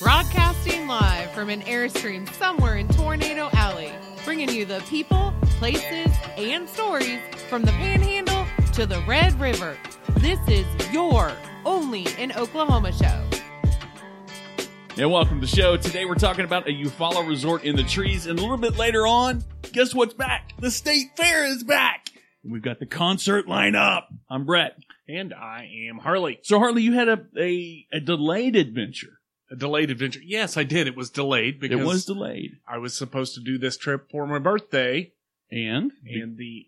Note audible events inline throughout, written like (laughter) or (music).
Broadcasting live from an Airstream somewhere in Tornado Alley, bringing you the people, places, and stories from the Panhandle to the Red River. This is your only in Oklahoma show. And welcome to the show. Today we're talking about a Eufaula resort in the trees, and a little bit later on, guess what's back? The state fair is back. And we've got the concert lineup. I'm Brett. And I am Harley. So Harley, you had a a, a delayed adventure. A delayed adventure. Yes, I did. It was delayed because It was delayed. I was supposed to do this trip for my birthday, And and the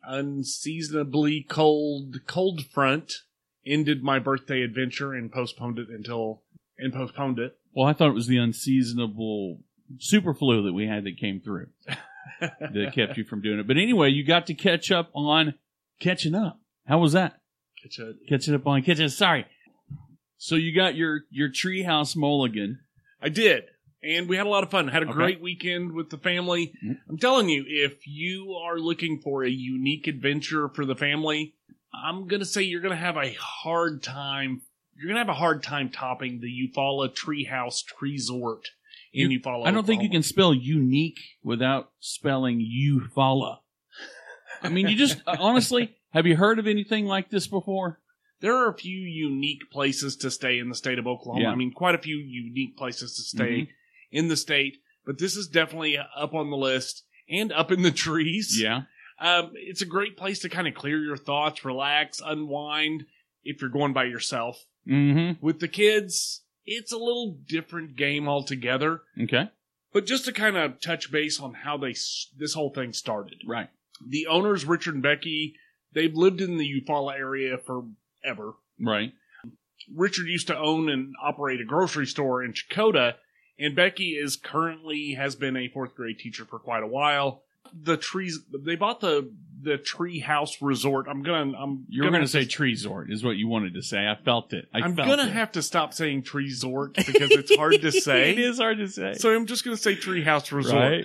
unseasonably cold cold front ended my birthday adventure and postponed it until and postponed it. well, I thought it was the unseasonable super flu that we had that came through (laughs) that kept you from doing it. But anyway, you got to catch up on catching up. How was that? It's a- Catching up on catching. Sorry. So you got your your treehouse mulligan. I did. And we had a lot of fun. Had a Okay. great weekend with the family. Mhm. I'm telling you, if you are looking for a unique adventure for the family, I'm going to say you're going to have a hard time. You're going to have a hard time topping the Eufaula Treehouse Resort in You- Eufaula. I don't think you can spell unique without spelling Eufaula. I mean, you just (laughs) honestly have you heard of anything like this before? There are a few unique places to stay in the state of Oklahoma. Yeah. I mean, quite a few unique places to stay Mhm. in the state, but this is definitely up on the list and up in the (laughs) trees. Yeah. Um, it's a great place to kind of clear your thoughts, relax, unwind if you're going by yourself. Mm-hmm. With the kids, it's a little different game altogether. Okay. But just to kind of touch base on how they this whole thing started. Right. The owners, Richard and Becky, they've lived in the Eufaula area forever. Right. Richard used to own and operate a grocery store in Checotah, and Becky is currently has been a fourth grade teacher for quite a while. The trees they bought the the tree house resort. I'm gonna I'm you're going to have say Treesort is what you wanted to say. I felt it. I I'm felt gonna it. have to stop saying tree resort because it's hard to (laughs) say. it is hard to say. So I'm just gonna say tree house resort. right.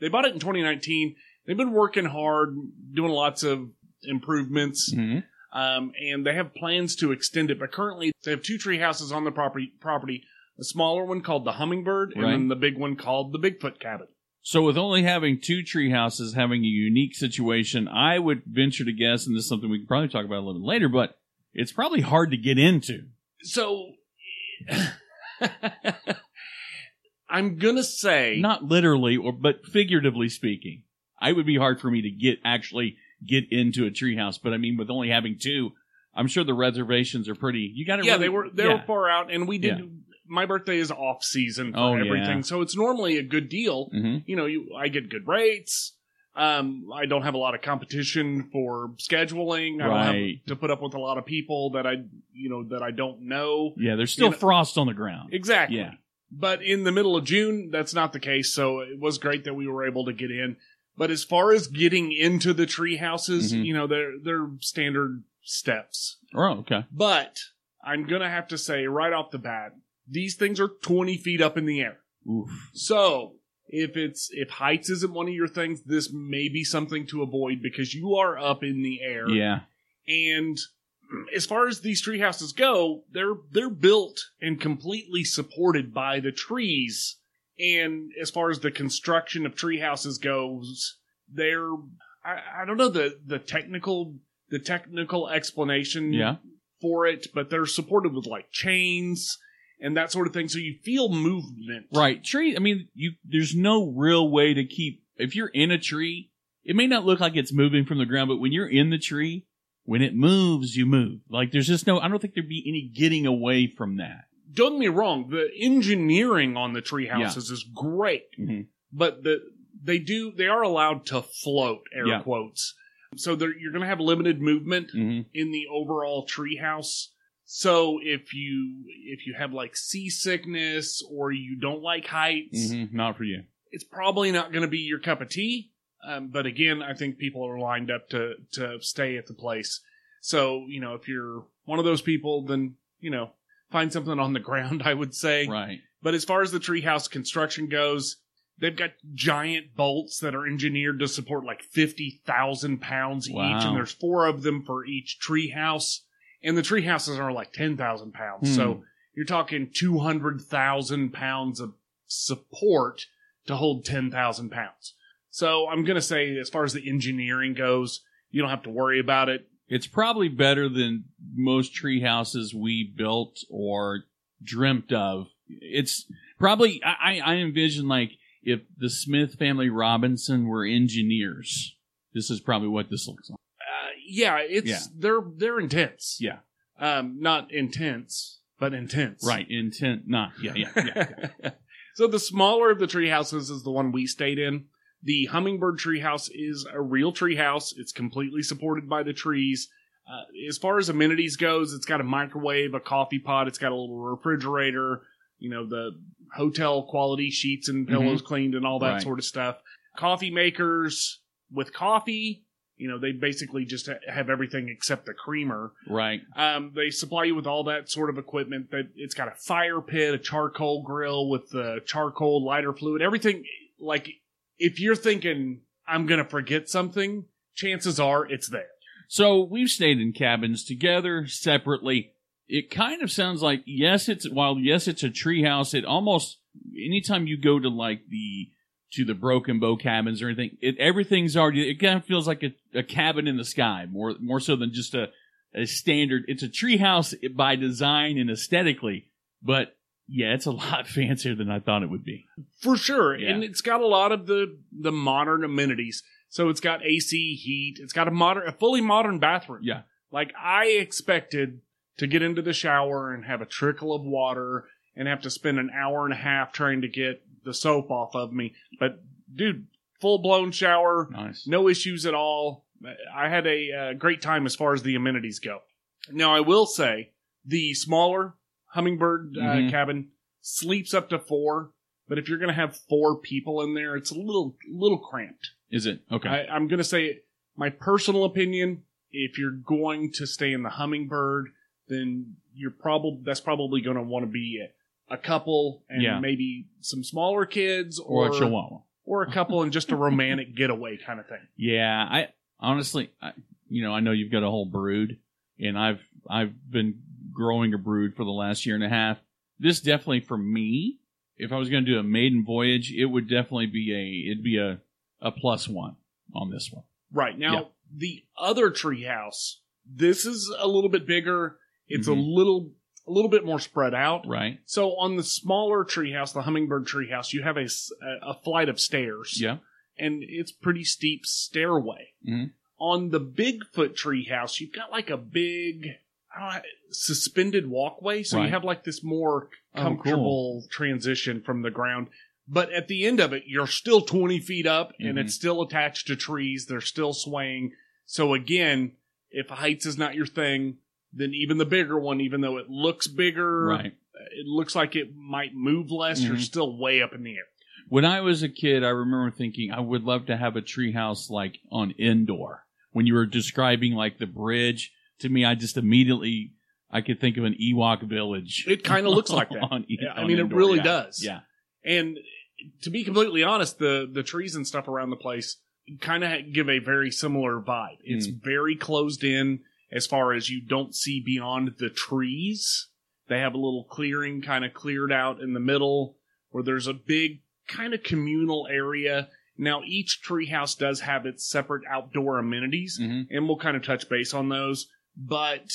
They bought it in 2019. They've been working hard, doing lots of improvements. Mhm. Um, and they have plans to extend it. But currently, they have two tree houses on the property. Property, a smaller one called the Hummingbird, and Right. then the big one called the Bigfoot Cabin. So with only having two tree houses having a unique situation, I would venture to guess, and this is something we can probably talk about a little bit later, but it's probably hard to get into. So, (laughs) I'm gonna say Not literally, or but figuratively speaking, I would be hard for me to get actually get into a treehouse. But I mean, with only having two, I'm sure the reservations are pretty. You got to yeah, really, they were they yeah. were far out, and we did. Yeah. My birthday is off season for Oh, yeah. everything, so it's normally a good deal. Mhm. You know, you I get good rates. Um, I don't have a lot of competition for scheduling. I don't Right. have to put up with a lot of people that I, you know, that I don't know. Yeah, there's still You know- frost on the ground. Exactly. Yeah. But in the middle of June, that's not the case. So it was great that we were able to get in. But as far as getting into the tree houses, Mhm. you know, they're they're standard steps. Oh, okay. But I'm gonna have to say right off the bat, these things are 20 feet up in the air. Oof. So if it's if heights isn't one of your things, this may be something to avoid because you are up in the air. Yeah. And as far as these tree houses go, they're they're built and completely supported by the trees. And as far as the construction of tree houses goes, they're I, I don't know the the technical the technical explanation Yeah. for it, but they're supported with like chains and that sort of thing, so you feel movement. Right. Tree, I mean, you, there's no real way to keep, if you're in a tree, it may not look like it's moving from the ground, but when you're in the tree, when it moves, you move. Like there's just no, I don't think there'd be any getting away from that. Don't get me wrong, the engineering on the tree houses is great. Mhm. but the they do they are allowed to float air Yeah. quotes so you're going to have limited movement Mm-hmm. in the overall treehouse so if you if you have like seasickness or you don't like heights Mm-hmm. Not for you. it's probably not going to be your cup of tea um, but again i think people are lined up to to stay at the place so you know if you're one of those people then you know find something on the ground (laughs) i would say Right. but as far as the treehouse construction goes, they've got giant bolts that are engineered to support like 50,000 pounds each, and there's four of them for each treehouse. And the tree houses are like 10,000 pounds. Hmm. So you're talking 200,000 pounds of support to hold 10,000 pounds. So I'm going to say, as far as the engineering goes, you don't have to worry about it. It's probably better than most tree houses we built or dreamt of. It's probably, I, I envision like if the Smith family Robinson were engineers, this is probably what this looks like. Uh, yeah, it's Yeah. they're they're intense. Yeah. Um, not intense, but intense. Right. Intent, not, yeah, yeah, yeah. (laughs) so the smaller of the tree houses is the one we stayed in. The hummingbird tree house is a real tree house. It's completely supported by the trees. Uh, as far as amenities goes, it's got a microwave, a coffee pot, it's got a little refrigerator, you know, the hotel quality sheets and pillows cleaned and all that Right. sort of stuff. Coffee makers with coffee, you know, they basically just ha- have everything except the creamer. right. Um, they supply you with all that sort of equipment. That it's got a fire pit, a charcoal grill with the charcoal lighter fluid, everything. Like, if you're thinking I'm gonna forget something, chances are it's there. So we've stayed in cabins together, separately. It kind of sounds like yes, it's while yes, it's a treehouse. It almost anytime you go to like the to the broken bow cabins or anything, it everything's already. It kind of feels like a, a cabin in the sky more more so than just a a standard. It's a treehouse by design and aesthetically, but yeah, it's a (laughs) lot fancier than I thought it would be. For sure. Yeah. And it's got a lot of the, the modern amenities. So it's got AC, heat. It's got a modern, a fully modern bathroom. Yeah. Like I expected to get into the shower and have a trickle of water and have to spend an hour and a half trying to get the soap off of me. But dude, full blown shower, Nice. no issues at all. I had a uh, great time as far as the amenities go. Now, I will say the smaller hummingbird uh, Mhm. cabin sleeps up to four, but if you're going to have four people in there, it's a little little cramped. Is it okay? I, I'm going to say my personal opinion: if you're going to stay in the hummingbird, then you're probably that's probably going to want to be a, a couple and Yeah. maybe some smaller kids or or a chihuahua? or a couple and just a (laughs) romantic getaway kind of thing. Yeah, I honestly, I, you know, I know you've got a whole brood, and I've I've been growing a brood for the last year and a half. This definitely for me, if I was going to do a maiden voyage, it would definitely be a it'd be a a plus one on this one. Right. Now, Yeah. the other treehouse, this is a little bit bigger. It's a Mhm. little a little bit more spread out. Right? So on the smaller treehouse, the hummingbird treehouse, you have a a flight of stairs. Yeah. And it's pretty steep stairway. Mhm. On the Bigfoot treehouse, you've got like a big know, suspended walkway. So Right. you have like this more Oh, comfortable transition from the ground. But at the end of it, you're still 20 feet up and Mhm. it's still attached to trees. They're still swaying. So again, if heights is not your thing, then even the bigger one, even though it looks bigger, Right. it looks like it might move less, you're Mhm. still way up in the air. When I was a kid, I remember thinking I would love to have a treehouse like on Endor. When you were describing like the bridge, to me, I just immediately I could think of an Ewok village. It kind of (laughs) looks like that. on, Yeah, I mean, it really yeah. does. Yeah. And to be completely honest, the the trees and stuff around the place kind of give a very similar vibe. It's Mm. very closed in as far as you don't see beyond the trees. They have a little clearing kind of cleared out in the middle where there's a big kind of communal area. Now each treehouse does have its separate outdoor amenities hmm and we'll kind of touch base on those. But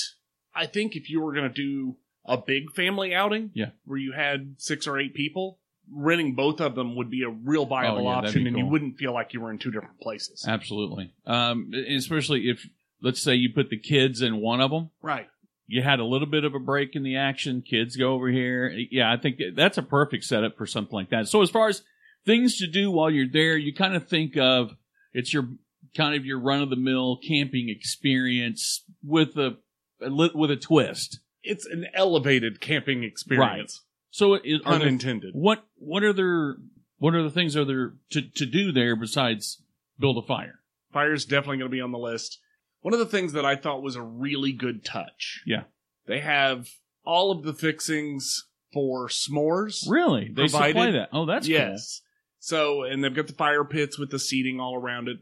I think if you were going to do a big family outing, Yeah. where you had six or eight people, renting both of them would be a real viable Oh, yeah, option, and you wouldn't feel like you were in two different places. Absolutely. Um, especially if let's say you put the kids in one of them. Right. You had a little bit of a break in the action. Kids go over here. Yeah, I think that's a perfect setup for something like that. So as far as things to do while you're there, you kind of think of it's your kind of your run of the mill camping experience with a, with a twist. It's an elevated camping experience. So it, there, Unintended. what what are there what are the things are there to, to do there besides build a fire? Fire's definitely going to be on the list. One of the things that I thought was a really good touch. Yeah. They have all of the fixings for s'mores. Really, they supply Provided- that. Oh, that's yes. So, and they've got the fire pits with the seating all around it.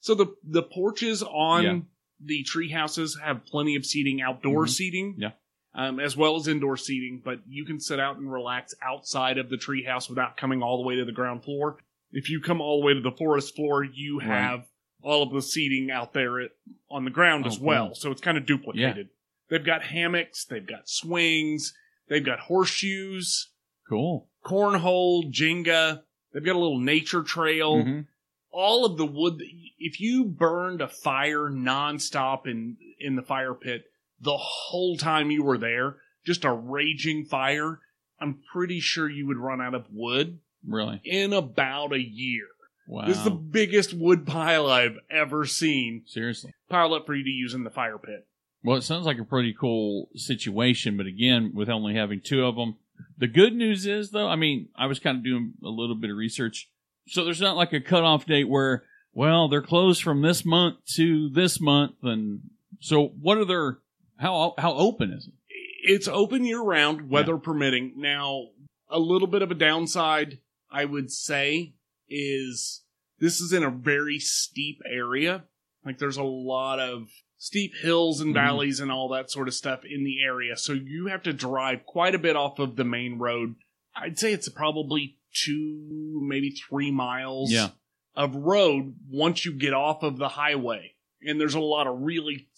So the the porches on Yeah. The tree houses have plenty of seating, outdoor Mhm. seating. Yeah. um, as well as indoor seating. But you can sit out and relax outside of the treehouse without coming all the way to the ground floor. If you come all the way to the forest floor, you Right. have all of the seating out there at, on the ground Oh, as well. cool. So it's kind of duplicated. They've got hammocks, they've got swings, they've got horseshoes, Cool. cornhole, Jenga. They've got a little nature trail Mhm. All of the wood that if you burned a fire nonstop in in the fire pit the whole time you were there just a raging fire i'm pretty sure you would run out of wood Really? in about a year Wow. this is the biggest wood pile i've ever seen Seriously. piled up for you to use in the fire pit Well, it sounds like a pretty cool situation, but again, with only having two of them. The good news is, though, I mean, I was kind of doing a little bit of research. So there's not like a cutoff date where, well, they're closed from this month to this month. And so what are their, how, how open is it? it's open year round, weather permitting. Now, a little bit of a downside, I would say, is this is in a very steep area. Like there's a lot of steep hills and Mhm. valleys and all that sort of stuff in the area. So you have to drive quite a bit off of the main road. I'd say it's probably two, maybe three miles Yeah. of road once you get off of the highway. And there's a lot of really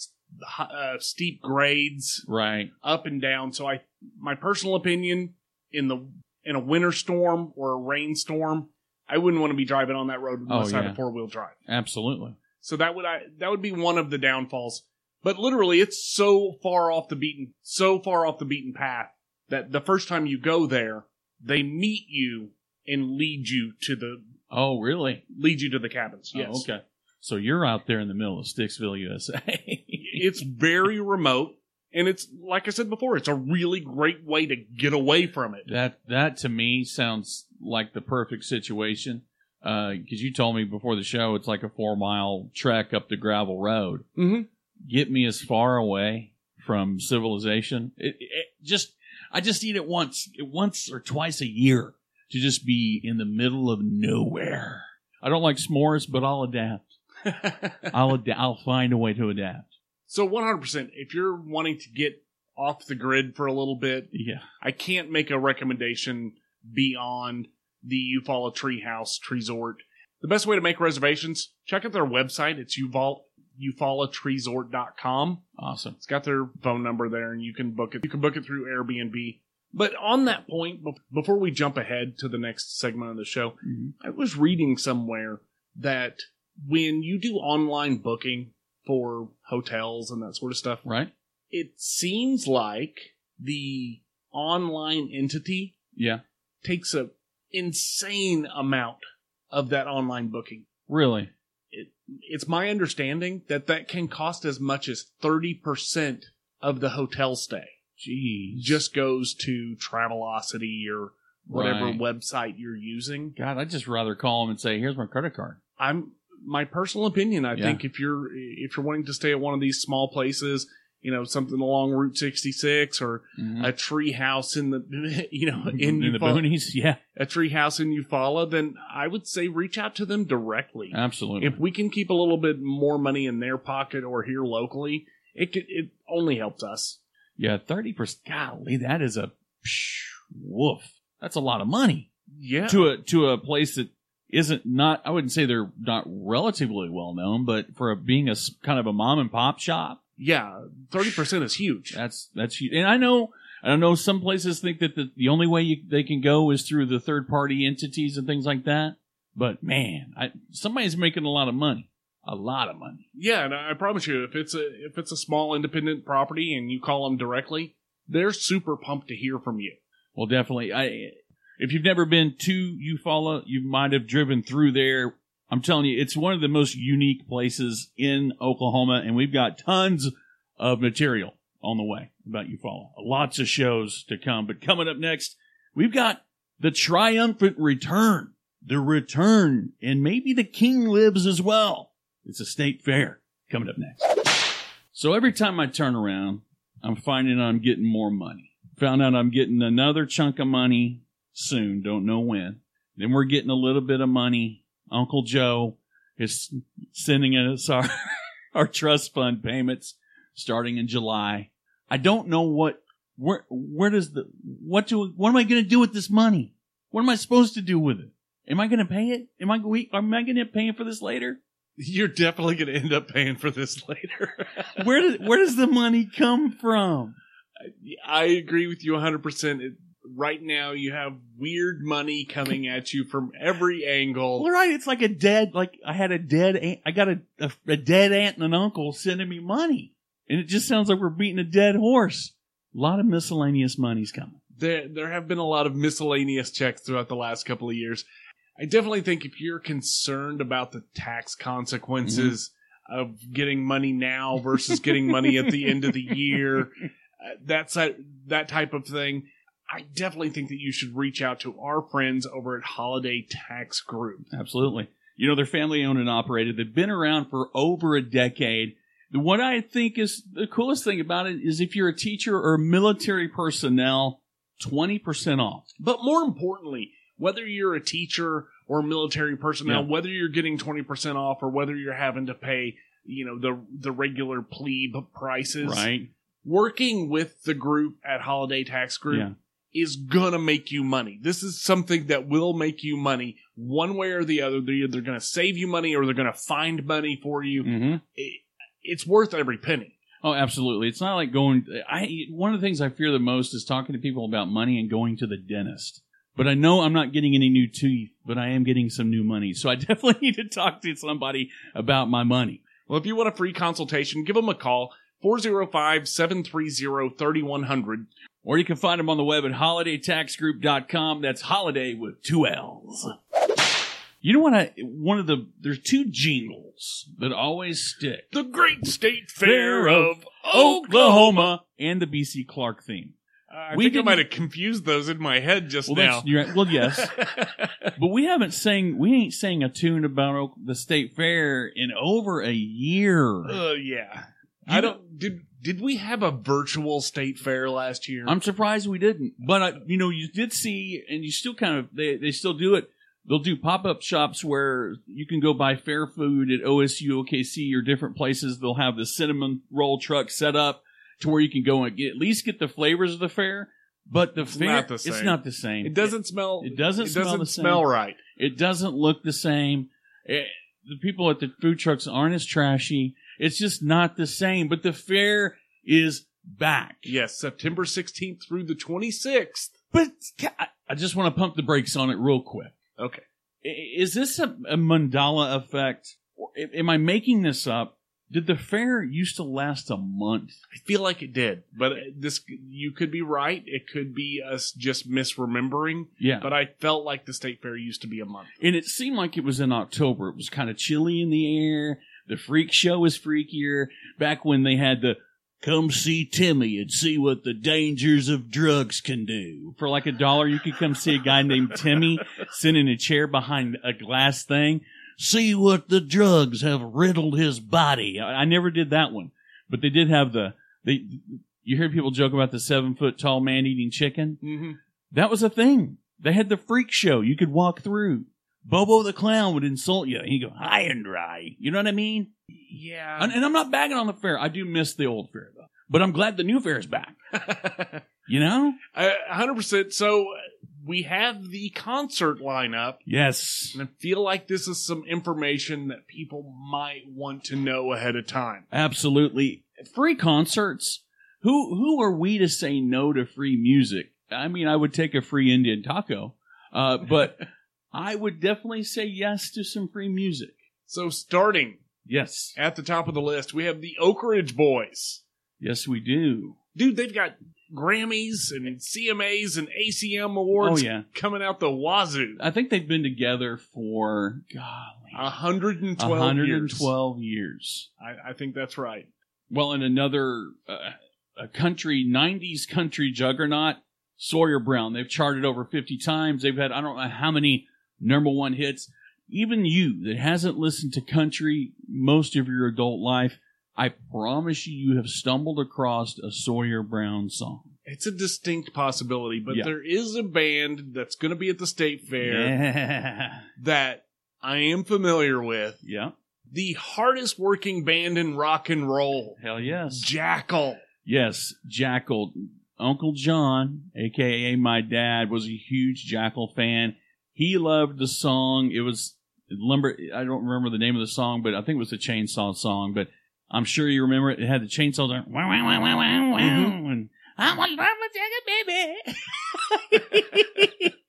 uh, steep grades Right. up and down. So I, my personal opinion, in the in a winter storm or a rainstorm, I wouldn't want to be driving on that road unless Oh, I had a four wheel drive. Absolutely. So that would I that would be one of the downfalls. But literally, it's so far off the beaten so far off the beaten path that the first time you go there, they meet you and lead you to the Oh, really? lead you to the cabins. Yes. Oh, okay. So you're out there in the middle of Sticksville, USA. (laughs) It's very remote. And it's like I said before, it's a really great way to get away from it. That that to me sounds like the perfect situation. Because you told me before the show, it's like a four mile trek up the gravel road. Mm-hmm. Get me as far away from civilization. It, it just I just need it once, once or twice a year to just be in the middle of nowhere. I don't like s'mores, but I'll adapt. (laughs) I'll ad- I'll find a way to adapt. So 100%, if you're wanting to get off the grid for a little bit, Yeah. I can't make a recommendation beyond the Eufaula Treehouse Resort. The best way to make reservations, check out their website. It's Euval- eufaulatreesort.com. Awesome. It's got their phone number there and you can book it. You can book it through Airbnb. But on that point, before we jump ahead to the next segment of the show, Mhm. I was reading somewhere that when you do online booking for hotels and that sort of stuff, Right? it seems like the online entity Yeah. takes a insane amount of that online booking. Really? It, it's my understanding that that can cost as much as 30% of the hotel stay. Jeez. Just goes to Travelocity or whatever Right. website you're using. God, I'd just rather call them and say, "Here's my credit card." I'm my personal opinion. I Yeah. think if you're if you're wanting to stay at one of these small places, you know, something along Route 66 or Mhm. a tree house in the (laughs) you know in, the Eufaula- (laughs) boonies, yeah, a tree house in Eufaula, then I would say reach out to them directly. absolutely. If we can keep a little bit more money in their pocket or here locally, it could, it only helps us. Yeah, thirty percent. Golly, that is a psh, woof. That's a lot of money Yeah. to a to a place that isn't not. I wouldn't say they're not relatively well known, but for a, being a kind of a mom and pop shop, yeah. 30% is huge. that's that's huge. And I know. I know some places think that the, the only way you, they can go is through the third party entities and things like that. But man, I, somebody's making a lot of money. A lot of money. Yeah, and I promise you, if it's a if it's a small independent property and you call them directly, they're super pumped to hear from you. Well, definitely. I if you've never been to Eufaula, you might have driven through there. I'm telling you, it's one of the most unique places in Oklahoma, and we've got tons of material on the way about Eufaula. Lots of shows to come. But coming up next, we've got the triumphant return, the return, and maybe the king lives as well. It's a state fair coming up next. So every time I turn around, I'm finding I'm getting more money. Found out I'm getting another chunk of money soon. Don't know when. Then we're getting a little bit of money. Uncle Joe is sending us our, (laughs) our trust fund payments starting in July. I don't know what where where does the what do what am I going to do with this money? What am I supposed to do with it? Am I going to pay it? Am I am I going to pay for this later? You're definitely going to end up paying for this later. (laughs) Where does where does the money come from? I agree with you 100%. Right now, you have weird money coming at you from every angle. Well, right, it's like a dead like I had a dead aunt, I got a, a a dead aunt and an uncle sending me money, and it just sounds like we're beating a dead horse. A lot of miscellaneous money's coming. There, there have been a lot of miscellaneous checks throughout the last couple of years. I definitely think if you're concerned about the tax consequences of getting money now versus getting money at the end of the (laughs) year, uh, that's a, that type of thing. I definitely think that you should reach out to our friends over at Holiday Tax Group. Absolutely. You know, they're family owned and operated. They've been around for over a decade. What I think is the coolest thing about it is if you're a teacher or military personnel, 20% off. But more importantly, whether you're a teacher or military personnel, Yeah. whether you're getting 20% off or whether you're having to pay, you know, the the regular plebe prices, Right? working with the group at Holiday Tax Group Yeah. is gonna make you money. This is something that will make you money one way or the other. They're either gonna save you money or they're gonna find money for you. Mm-hmm. It- it's worth every penny. Oh, absolutely. It's not like going. I one of the things I fear the most is talking to people about money and going to the dentist. But I know I'm not getting any new teeth, but I am getting some new money. So I (laughs) definitely need to talk to somebody about my money. Well, if you want a free consultation, give them a call 405 730 3100. Or you can find them on the web at holidaytaxgroup.com. That's holiday with two L's. You know what? I one of the there's two jingles that always stick. The Great State Fair of. Oklahoma and the BC Clark theme. I We think I might have confused those in my head just Well, now. well, yes, (laughs) but we haven't sang we ain't sang a tune about the state fair in over a year. uh, yeah. You I don't. Did did we have a virtual state fair last year? I'm surprised we didn't. But I, you know, you did see, and you still kind of they they still do it. They'll do pop up shops where you can go buy fair food at OSU, OKC, or different places. They'll have the cinnamon roll truck set up to where you can go and get, at least get the flavors of the fair. But the It's fair, not the it's same. not the same. it doesn't smell. It doesn't It smell doesn't the same. smell right. It doesn't look the same. Eh, the people at the food trucks aren't as trashy. It's just not the same. But the fair is back. Yes, September 16th through the 26th. But I- I just want to pump the brakes on it real quick. Okay. Is this a, a Mandela effect? Or Am I making this up? Did the fair used to last a month? I feel like it did, but this you could be right. It could be us just misremembering. Yeah. But I felt like the state fair used to be a month. and it seemed like it was in October. It was kind of chilly in the air. The freak show was freakier. Back when they had the come see Timmy and see what the dangers of drugs can do. For like a dollar, you could come see a guy named Timmy (laughs) sitting in a chair behind a glass thing. See what the drugs have riddled his body. I, I never did that one, but they did have the, they, you hear people joke about the seven foot tall man eating chicken. Mm-hmm. That was a thing. They had the freak show you could walk through. Bobo the clown would insult you. And you go, high and dry. You know what I mean? Yeah. And, and I'm not bagging on the fair. I do miss the old fair, though. But I'm glad the new fair is back. (laughs) You know? A hundred percent. So uh, we have the concert lineup, Yes. and I feel like this is some information that people might want to know ahead of time. Absolutely. Free concerts. Who who are we to say no to free music? I mean, I would take a free Indian taco. Uh, but (laughs) I would definitely say yes to some free music. So starting Yes. at the top of the list, we have the Oak Ridge Boys. Yes, we do. Dude, they've got Grammys and CMAs and ACM awards Oh, yeah. coming out the wazoo. I think they've been together for golly, 112 years. 112 years. I, I think that's right. Well, in another uh, a country 90s country juggernaut, Sawyer Brown. They've charted over 50 times. They've had I don't know how many number one hits. Even you that hasn't listened to country most of your adult life, I promise you, you have stumbled across a Sawyer Brown song. It's a distinct possibility, but Yeah. there is a band that's going to be at the state fair Yeah. (laughs) that I am familiar with. yeah. The hardest working band in rock and roll, Hell yes. Jackyl. Yes, Jackyl. Uncle John, aka my dad, was a huge Jackyl fan. He loved the song. It was lumber. I don't remember the name of the song, but I think it was a chainsaw song. But I'm sure you remember it. It had the chainsaw there. Wow, wow, wow, wow, wow, wow. And I'm a lumberjacket, baby. (laughs)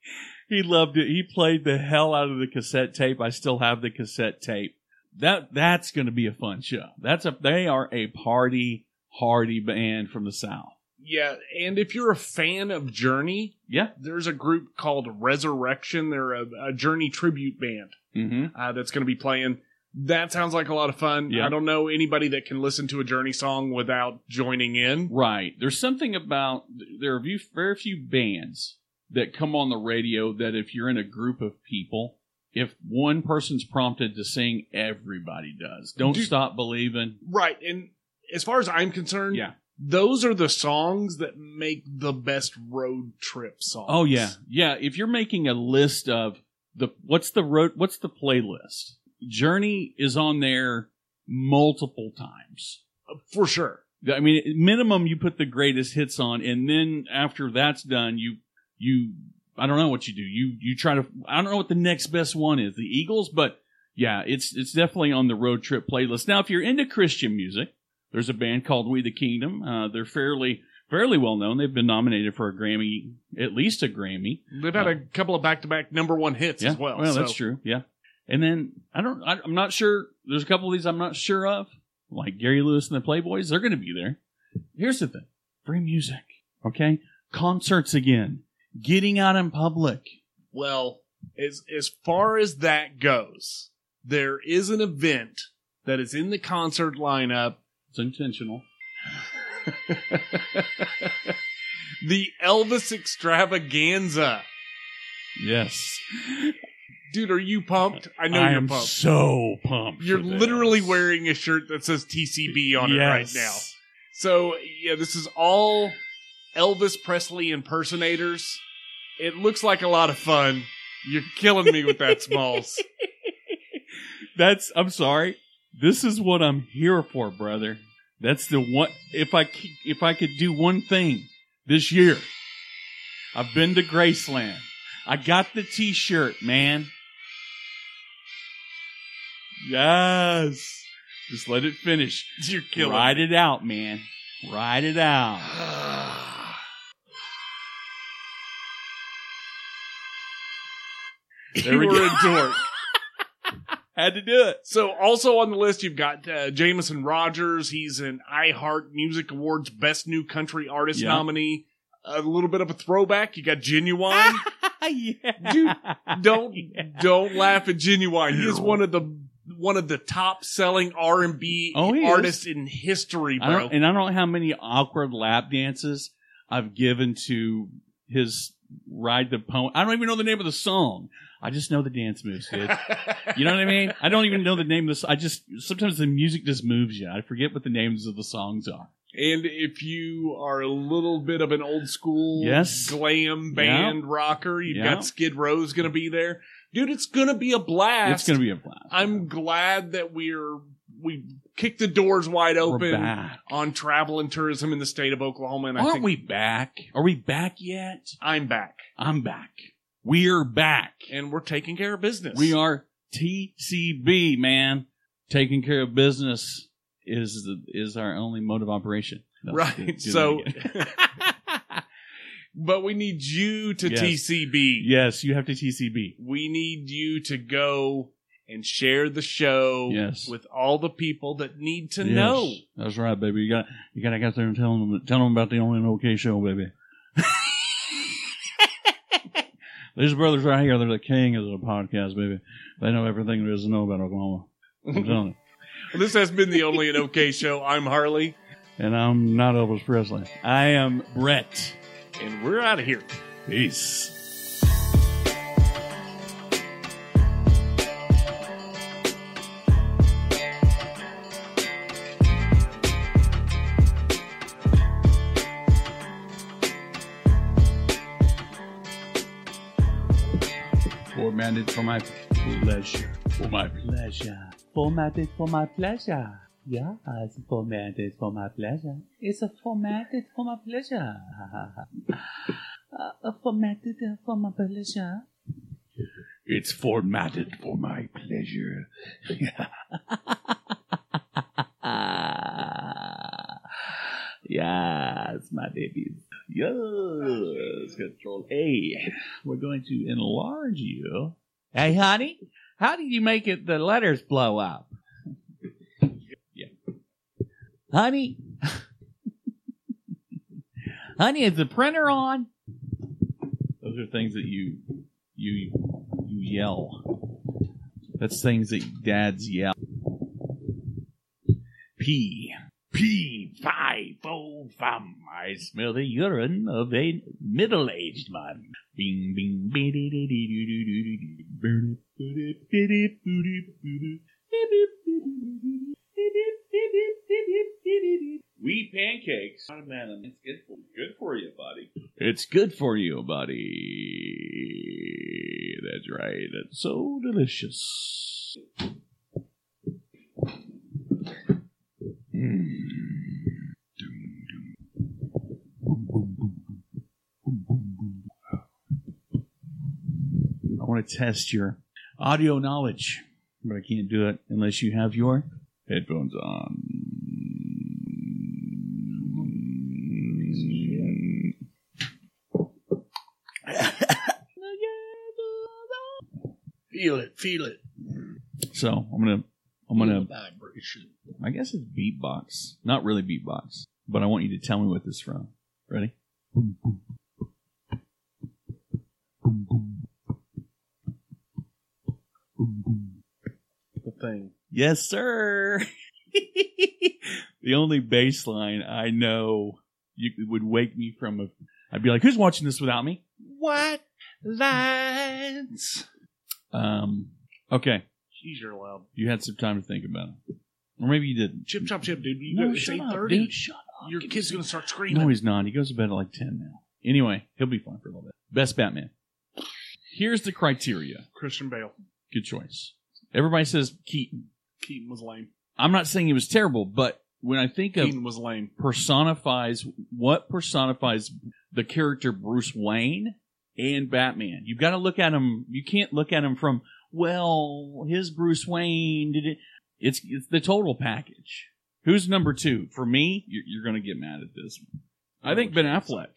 he loved it. He played the hell out of the cassette tape. I still have the cassette tape. That that's going to be a fun show. That's a they are a party hardy band from the south. Yeah, and if you're a fan of Journey, Yeah. there's a group called Resurrection. They're a, a Journey tribute band Mm-hmm. uh, that's going to be playing. That sounds like a lot of fun. Yeah. I don't know anybody that can listen to a Journey song without joining in. Right. There's something about there are very few bands that come on the radio that if you're in a group of people, if one person's prompted to sing, everybody does. Don't Dude. stop believing. Right, and as far as I'm concerned, Yeah. those are the songs that make the best road trip songs. Oh yeah, yeah. If you're making a list of the what's the road, what's the playlist? Journey is on there multiple times. for sure. I mean, minimum you put the greatest hits on, and then after that's done, you you I don't know what you do. You you try to I don't know what the next best one is. The Eagles, but yeah, it's it's definitely on the road trip playlist. Now, if you're into Christian music, there's a band called We the Kingdom. Uh, they're fairly fairly well known. They've been nominated for a Grammy, at least a Grammy. They've had a couple of back-to-back number one hits Yeah, as well. Well, so- that's true. Yeah, and then I don't. I, I'm not sure. There's a couple of these I'm not sure of, like Gary Lewis and the Playboys. They're going to be there. Here's the thing: free music. Okay, concerts again. Getting out in public. Well, as as far as that goes, there is an event that is in the concert lineup. It's intentional. (laughs) the Elvis Extravaganza. Yes, Dude, are you pumped? I know I you're pumped. I am pumped. so pumped. You're literally wearing a shirt that says TCB on it right now. So, yeah, this is all Elvis Presley impersonators. It looks like a lot of fun. You're killing me with that, Smalls. (laughs) That's. I'm sorry. This is what I'm here for, brother. That's the one. If I if I could do one thing this year, I've been to Graceland. I got the T-shirt, man. Yes. Just let it finish. (laughs) You're killing Ride it out, man. Ride it out. (sighs) There you we were go. a dork. (laughs) Had to do it. So, also on the list, you've got uh, Jameson Rogers. He's an iHeart Music Awards Best New Country Artist Yeah. nominee. A little bit of a throwback. You got Ginuwine. (laughs) yeah. Dude, don't Yeah. don't laugh at Ginuwine. He is one of the one of the top selling R and B Oh, he artists in history, I bro. don't, and I don't know how many awkward lap dances I've given to his ride the pony. I don't even know the name of the song. I just know the dance moves, dude. (laughs) You know what I mean? I don't even know the name of this. I just sometimes the music just moves you. I forget what the names of the songs are. and if you are a little bit of an old school Yes. glam band rocker, you've Yeah. got Skid Row's going to be there, dude. It's to be a blast. It's gonna be a blast. I'm glad that we're we kicked the doors wide open on travel and tourism in the state of Oklahoma, and I Aren't think we back? Are we back yet? I'm back, I'm back. We're back. and we're taking care of business. We are TCB, man. Taking care of business is the, is our only mode of operation. That's right. So. (laughs) but we need you to Yes. TCB. yes, you have to TCB. We need you to go and share the show Yes. with all the people that need to Yes. know. That's right, baby. You got you got to get there and tell them tell them about the only and okay show, baby. (laughs) These brothers right here, they're the king of the podcast, baby. They know everything there is to know about Oklahoma. I'm telling you. (laughs) This has been the Only an Okay Show. I'm Harley, And I'm not Elvis Presley. I am Brett. And we're out of here. Peace. Formatted for my pleasure. For my pleasure. Formatted for my pleasure. Yeah, it's (laughs) formatted for my pleasure. It's formatted for my pleasure. uh, formatted for my pleasure. It's (laughs) formatted for my pleasure. yes, my babies. Yes, control A. We're going to enlarge you. Hey, honey, how did you make it the letters blow up? yeah. Honey, honey, is the printer on? Those are things that you you you yell. That's things that dads yell. P P five oh fum. I smell the urine of a middle-aged man. Bing bing biddy diddy doo doo doo doo doo. Biddy biddy biddy biddy biddy. Wheat It's good for, good for you, buddy. It's good for you, buddy. That's right. It's so delicious. Mm. I want to test your audio knowledge, but I can't do it unless you have your headphones on. Feel it. So I'm gonna, I'm gonna, vibration. I guess it's beatbox, not really beatbox, but I want you to tell me what this is from. Ready? The thing. Yes, sir. (laughs) the only bass line I know you would wake me from a. I'd be like, "Who's watching this without me?" What lines? Um. Okay, Jeez, you're loud. you had some time to think about it, or maybe you didn't. Chip, chop, chip, dude. You No, it's shut up, thirty. dude. Shut up. Your Give kid's gonna start screaming. No, he's not. He goes to bed at like ten now. Anyway, he'll be fine for a little bit. Best Batman. Here's the criteria. Christian Bale. Good choice. Everybody says Keaton. Keaton was lame. I'm not saying he was terrible, but when I think of Keaton was lame. personifies what personifies the character Bruce Wayne and Batman. You've got to look at him. You can't look at him from well, his Bruce Wayne did it. It's it's the total package. Who's number two for me? You're, you're going to get mad at this one. I think Ben Affleck.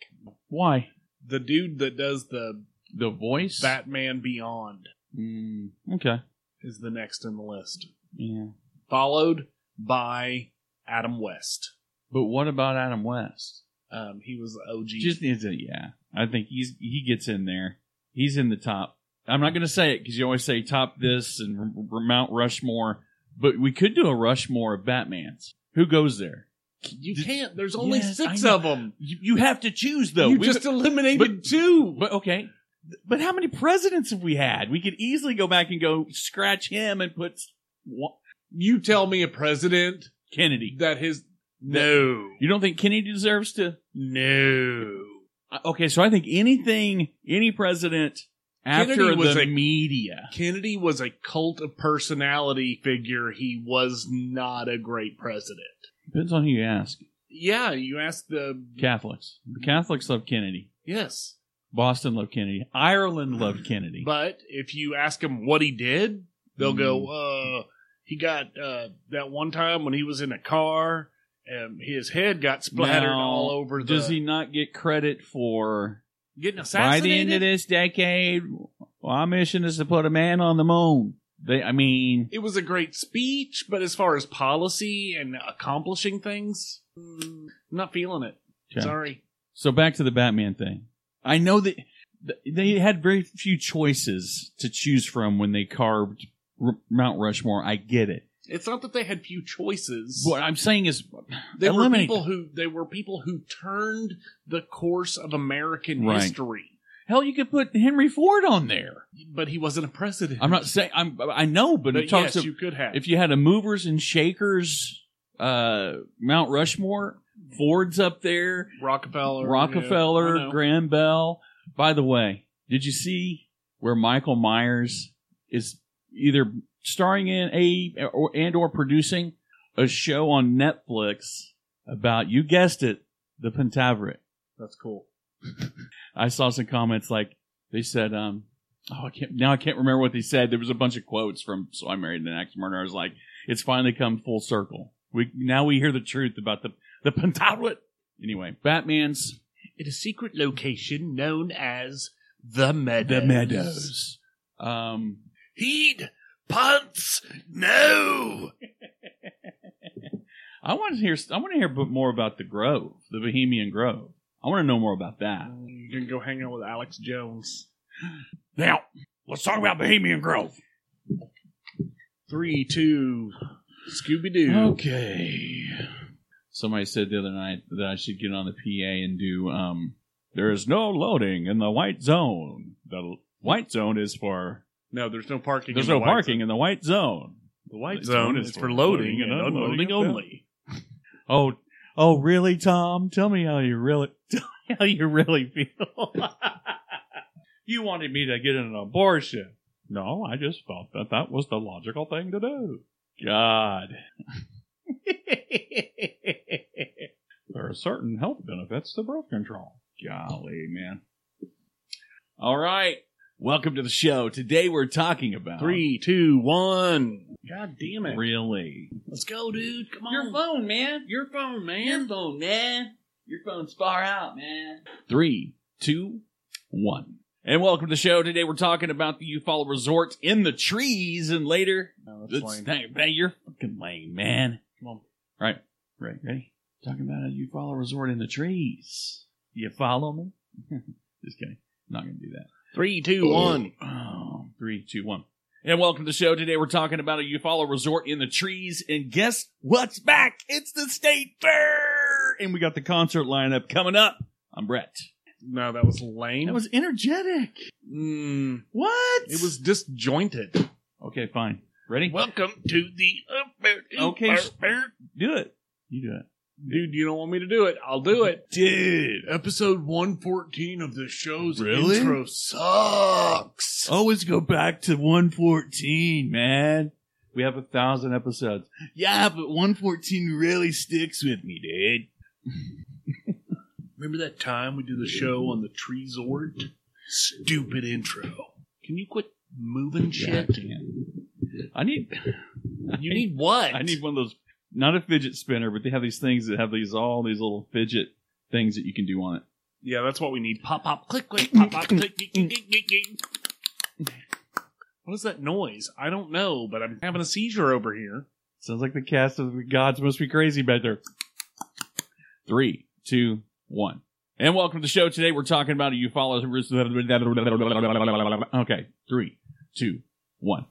Why The dude that does the the voice? Batman Beyond Mm, okay. is the next in the list, Yeah. followed by Adam West. But what about Adam West? Um, he was OG. Just needs a yeah. I think he's he gets in there. He's in the top. I'm not going to say it because you always say top this and R- R- Mount Rushmore, but we could do a Rushmore of Batman's. Who goes there? you can't. There's only Yes, six of them. You, you have to choose though. you We- just eliminated but- two. but okay. But how many presidents have we had? We could easily go back and go scratch him and put you tell me a president Kennedy. that his no You don't think Kennedy deserves to? no. Okay, so I think anything, any president after Kennedy was the a- media. Kennedy was a cult of personality figure. He was not a great president. Depends on who you ask. Yeah, you asked the Catholics. The Catholics love Kennedy. yes, Boston loved Kennedy. Ireland loved Kennedy. but if you ask him what he did, they'll Hmm. go, "Uh, he got uh that one time when he was in a car, and his head got splattered Now, all over the Does he not get credit for getting assassinated? by the end of this decade, our mission is to put a man on the moon? They, I mean, it was a great speech, but as far as policy and accomplishing things, I'm not feeling it. Okay. Sorry. so back to the Batman thing. I know that they had very few choices to choose from when they carved R- Mount Rushmore. I get it. It's not that they had few choices. What I'm saying is, They were people who they were people who turned the course of American Right. history. hell, you could put Henry Ford on there. But he wasn't a president. I'm not saying I'm. I know, but, But it talks yes, of you could have. if you had a movers and shakers uh Mount Rushmore, Ford's up there, Rockefeller, Rockefeller, yeah, I know. Graham Bell. By the way, did you see where Michael Myers is either starring in a or and or producing a show on Netflix about you guessed it, the Pentaverate. That's cool. (laughs) I saw some comments like they said, um, oh, I can't now I can't remember what they said. There was a bunch of quotes from So I Married an Axe Murderer. I was like, it's finally come full circle. We now we hear the truth about the the Pentaverate. Anyway, Batman's At a secret location known as the Meadows. The Meadows. Um, Heed, punts, no. (laughs) I want to hear. I want to hear more about the Grove, the Bohemian Grove. I want to know more about that. You can go hang out with Alex Jones. (gasps) Now, let's talk about Bohemian Grove. Three, two, Scooby Doo. Okay. Somebody said the other night that I should get on the PA and do. Um, there is no loading in the white zone. The white zone is for. No, there's no parking. There's in the no white parking zone. in the white zone. The white The zone is for loading and unloading only. Oh, oh, really, Tom? Tell me how you really, (laughs) tell me how you really feel. (laughs) you wanted me to get an abortion. No, I just felt that that was the logical thing to do. God. (laughs) there are certain health benefits to birth control. Golly, man. All right. Welcome to the show. Today we're talking about Three, two, one. God damn it. Really? Let's go, dude. Come on. Your phone, man. Your phone, man. Your phone, man. Your phone's far out, man. Three, two, one. And welcome to the show. Today we're talking about the Eufaula Resort in the trees, and later, No, that's it's, lame. hey, man, you're fucking lame, man. Come on. Right, right, ready? Talking about a Eufaula Resort in the trees. You follow me? (laughs) Just kidding. Not gonna do that. Three, two, one. (clears throat) Oh, three, two, one. And welcome to the show. Today we're talking about a Eufaula resort in the trees. And guess what's back? It's the State Fair! And we got the concert lineup coming up. I'm Brett. No, that was lame. That was energetic. Mm, What? it was disjointed. Okay, fine. Ready? Welcome to the fair. Okay, sh- do it. You do it. Dude, you don't want me to do it. I'll do it. Dude. Episode 114 of the show's Really? intro sucks. Oh, Always go back to 114, man. We have a thousand episodes. Yeah, but 114 really sticks with me, dude. Remember that time we did the show on the treesort? Stupid intro. Can you quit moving shit? Goddamn. I need. You need what? I need one of those. Not a fidget spinner, but they have these things that have these all these little fidget things that you can do on it. Yeah, that's what we need. Pop, pop, click, click, (coughs) pop, pop, click, click, click, click, click. What is that noise? I don't know, but I'm having a seizure over here. Sounds like the cast of the Gods Must Be Crazy back there. Three, two, one. And welcome to the show. Today we're talking about a Eufaula. Okay, three, two, one.